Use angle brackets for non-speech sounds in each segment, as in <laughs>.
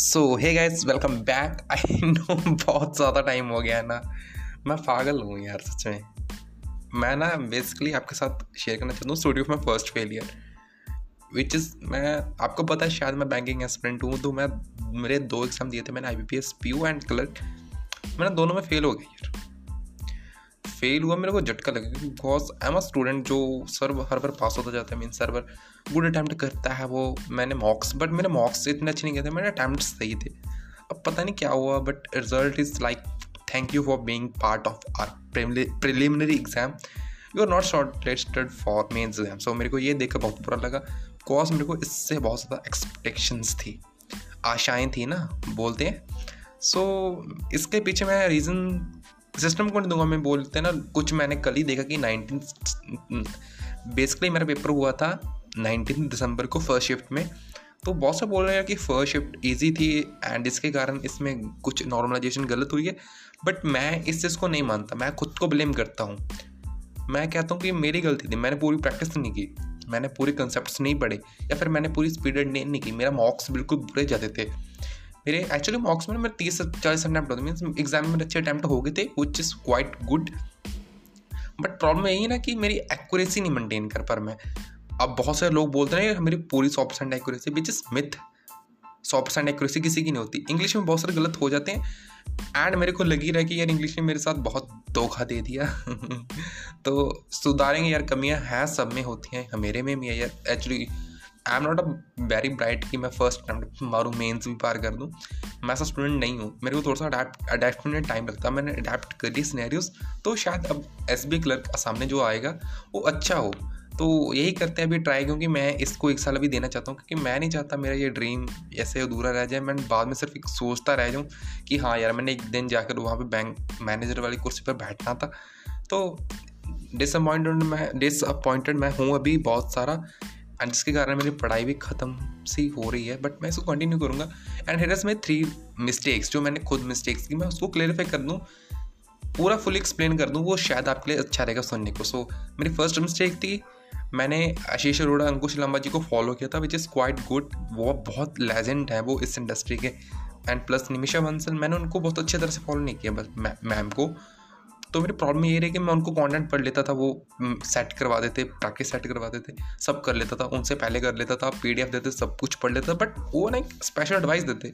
So hey guys welcome back I know बहुत ज़्यादा time हो गया है ना। मैं पागल हूँ यार सच में। मैं ना बेसिकली आपके साथ शेयर करना चाहता हूँ स्टूडियो में फ़र्स्ट फेलियर विच इज़ मैं, आपको पता है शायद मैं बैंकिंग एस्पिरेंट हूँ तो मैं, मेरे दो एग्ज़ाम दिए थे, मैंने I B P S P U and clerk मैंने दोनों में फेल हो गई यार। फेल हुआ मेरे को झटका लगा because I am a student जो सर हर बार पास होता जाता है मीन सर्वर गुड अटैम्प्ट करता है वो मैंने मॉक्स बट मेरे मॉक्स इतने अच्छे नहीं गए थे मेरे अटैम्प्ट सही थे। अब पता नहीं क्या हुआ but result is like thank you for being part of our preliminary exam you are not short listed for main exam so मेरे को ये देखकर बहुत बुरा लगा। बिकॉज़ मेरे को इससे बहुत ज़्यादा एक्सपेक्टेशंस थी। आशाएँ थी ना बोलते हैं। सो so, इसके पीछे मैं रीज़न सिस्टम को नहीं दूँगा, मैं बोलते हैं ना, कुछ मैंने कल ही देखा कि नाइनटीन बेसिकली मेरा पेपर हुआ था नाइनटीन दिसंबर को फ़र्स्ट शिफ्ट में। तो बहुत से बोल रहे हैं कि फ़र्स्ट शिफ्ट ईजी थी एंड इसके कारण इसमें कुछ नॉर्मलाइजेशन गलत हुई है। बट मैं इस चीज़ को नहीं मानता, मैं खुद को ब्लेम करता हूँ। मैं कहता हूँ कि मेरी गलती थी, मैंने पूरी प्रैक्टिस नहीं की, मैंने पूरे कंसेप्ट नहीं पढ़े, या फिर मैंने पूरी स्पीड नहीं की, मेरा मॉक्स बिल्कुल बुरे जाते थे। मेरे एक्चुअली मॉक्स में मेरे तीस चालीस अटैम्प्ट होते मीन एग्ज़ाम में अच्छे अटैम्प्ट हो गए थे which is quite good but problem यही है ना कि मेरी एक्यूरेसी नहीं मेंटेन कर पर मैं। अब बहुत सारे लोग बोलते हैं मेरी पूरी सौ percent accuracy which is myth सौ परसेंट एक्यूरेसी किसी की नहीं होती। इंग्लिश में बहुत सारे गलत हो जाते हैं। एंड मेरे को लगी रहा है कि यार इंग्लिश ने मेरे साथ बहुत धोखा दे दिया। <laughs> तो सुधारेंगे यार, कमियाँ हैं सब में, होती हैं, मेरे में भी है यार। Actually I am not a very bright कि मैं फ़र्स्ट अटैम्प्ट मारूँ मेन्स भी पार कर दूँ। मैं ऐसा स्टूडेंट नहीं हूँ। मेरे को थोड़ा सा अडेप्ट में टाइम लगता है। मैंने अडेप्ट कर ली सीनेरियोज तो शायद अब एस बी क्लर्क सामने जो आएगा, वो अच्छा हो। तो यही करते हैं अभी ट्राई क्योंकि मैं इसको एक साल अभी देना चाहता हूँ, क्योंकि मैं नहीं चाहता मेरा ये ड्रीम ऐसे अधूरा रह जाए। मैं बाद में सिर्फ़ एक सोचता रह जाऊँ कि हाँ यार, मैंने एक दिन जाकर वहाँ पे बैंक मैनेजर वाली कुर्सी पर बैठना था। तो डिसअपॉइंटेड मैं डिसअपॉइंटेड मैं हूँ अभी बहुत सारा। एंड जिसके कारण मेरी पढ़ाई भी ख़त्म सी हो रही है बट मैं इसको कंटिन्यू करूँगा। एंड हेरस में थ्री मिस्टेक्स जो मैंने खुद मिस्टेक्स की मैं उसको क्लेरिफाई कर दूँ पूरा फुल एक्सप्लेन कर दूँ वो शायद आपके लिए अच्छा रहेगा सुनने को। सो so, मेरी फ़र्स्ट मिस्टेक थी मैंने आशीष अरोड़ा अंकुश लांबा जी को फॉलो किया था विच इज़ क्वाइट गुड वो बहुत लेजेंड है वो इस इंडस्ट्री के। एंड प्लस निमिशा बंसल मैंने उनको बहुत अच्छे तरह से फॉलो नहीं किया बस मैम को। तो मेरी प्रॉब्लम ये रही कि मैं उनको कंटेंट पढ़ लेता था, वो सेट करवा देते ताकि सेट करवा देते, सब कर लेता था, उनसे पहले कर लेता था पीडीएफ देते, सब कुछ पढ़ लेता बट वो ना एक स्पेशल एडवाइस देते,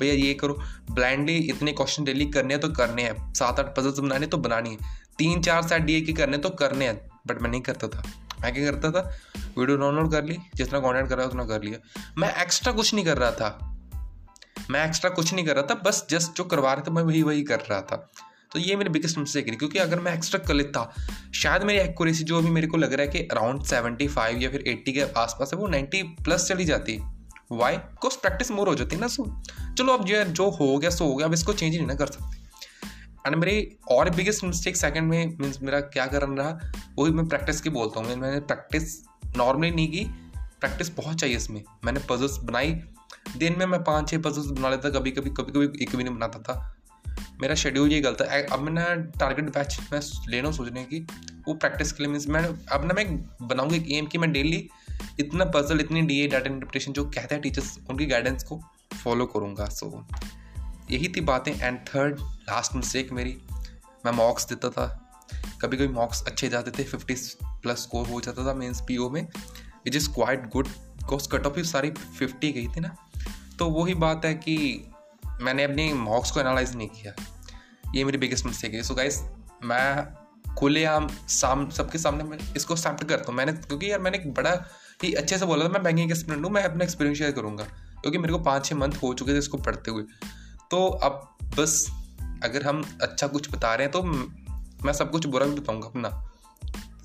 भैया, ये करो ब्लाइंडली इतने क्वेश्चन डेली करने हैं तो करने हैं सात आठ पजल्स बनाने तो बनानी है तीन चार सेट डी के करने तो करने हैं बट मैं नहीं करता था, मैं क्या करता था वीडियो डाउनलोड कर ली, जितना कॉन्टेंट कर रहा उतना कर लिया, मैं एक्स्ट्रा कुछ नहीं कर रहा था, मैं एक्स्ट्रा कुछ नहीं कर रहा था, बस जस्ट जो करवा रहे थे, मैं वही वही कर रहा था तो ये मेरी बिगेस्ट मिस्टेक रही क्योंकि अगर मैं एक्स्ट्रा कर लेता, शायद मेरी एक्यूरेसी जो अभी मेरे को लग रहा है कि अराउंड सेवेंटी फाइव या फिर एट्टी के आसपास है, वो नाइन्टी प्लस चली जाती है। वाई बिकॉज़ प्रैक्टिस मोर हो जाती है ना सो चलो अब जो जो हो गया सो हो गया, अब इसको चेंज ही नहीं ना कर सकते। एंड मेरी और बिगेस्ट मिस्टेक सेकंड में मीन्स मेरा क्या करना रहा, वही मैं प्रैक्टिस की बोलता हूँ। मैंने प्रैक्टिस नॉर्मली नहीं की प्रैक्टिस बहुत चाहिए इसमें। मैंने पजल्स बनाई, दिन में मैं पाँच छः पजल्स बना लेता कभी कभी कभी कभी एक भी नहीं बनाता था। मेरा शेड्यूल ये गलत है। अब मैंने टारगेट बैच मैं लेना सोचने की। वो प्रैक्टिस के लिए मीन्स मैं अब ना मैं बनाऊँगी एम कि मैं डेली इतना पजल इतनी डी ए डाटा इंटरप्रिटेशन जो कहते हैं टीचर्स उनकी गाइडेंस को फॉलो करूँगा। सो so, यही थी बातें। एंड थर्ड लास्ट मिस्टेक मेरी मैं मॉक्स देता था। कभी कभी मॉक्स अच्छे जाते थे फिफ्टी प्लस स्कोर हो जाता था मीन्स पी में। Which is quite good because cut off ही सारी फिफ्टी गई थी ना। तो वही बात है कि मैंने अपनी मॉक्स को एनालाइज नहीं किया। ये मेरी बिगेस्ट मिस्टेक है। सो गाइस मैं खुले आम साम, सबके सामने मैं इसको एक्सेप्ट करता हूँ। मैंने, क्योंकि यार मैंने बड़ा ही अच्छे से बोला था, मैं बैंकिंग स्टूडेंट हूँ मैं अपना एक्सपीरियंस शेयर करूँगा। क्योंकि मेरे को पाँच छः मंथ हो चुके थे इसको पढ़ते हुए। तो अब बस अगर हम अच्छा कुछ बता रहे हैं तो मैं सब कुछ बुरा भी बताऊँगा अपना।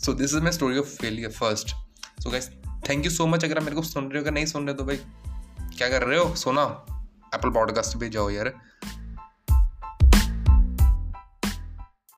So this is my story of failure first so guys thank you so much अगर आप मेरे को सुन रहे हो, अगर नहीं सुन रहे हो तो भाई क्या कर रहे हो? सुना। एप्पल पॉडकास्ट पे जाओ यार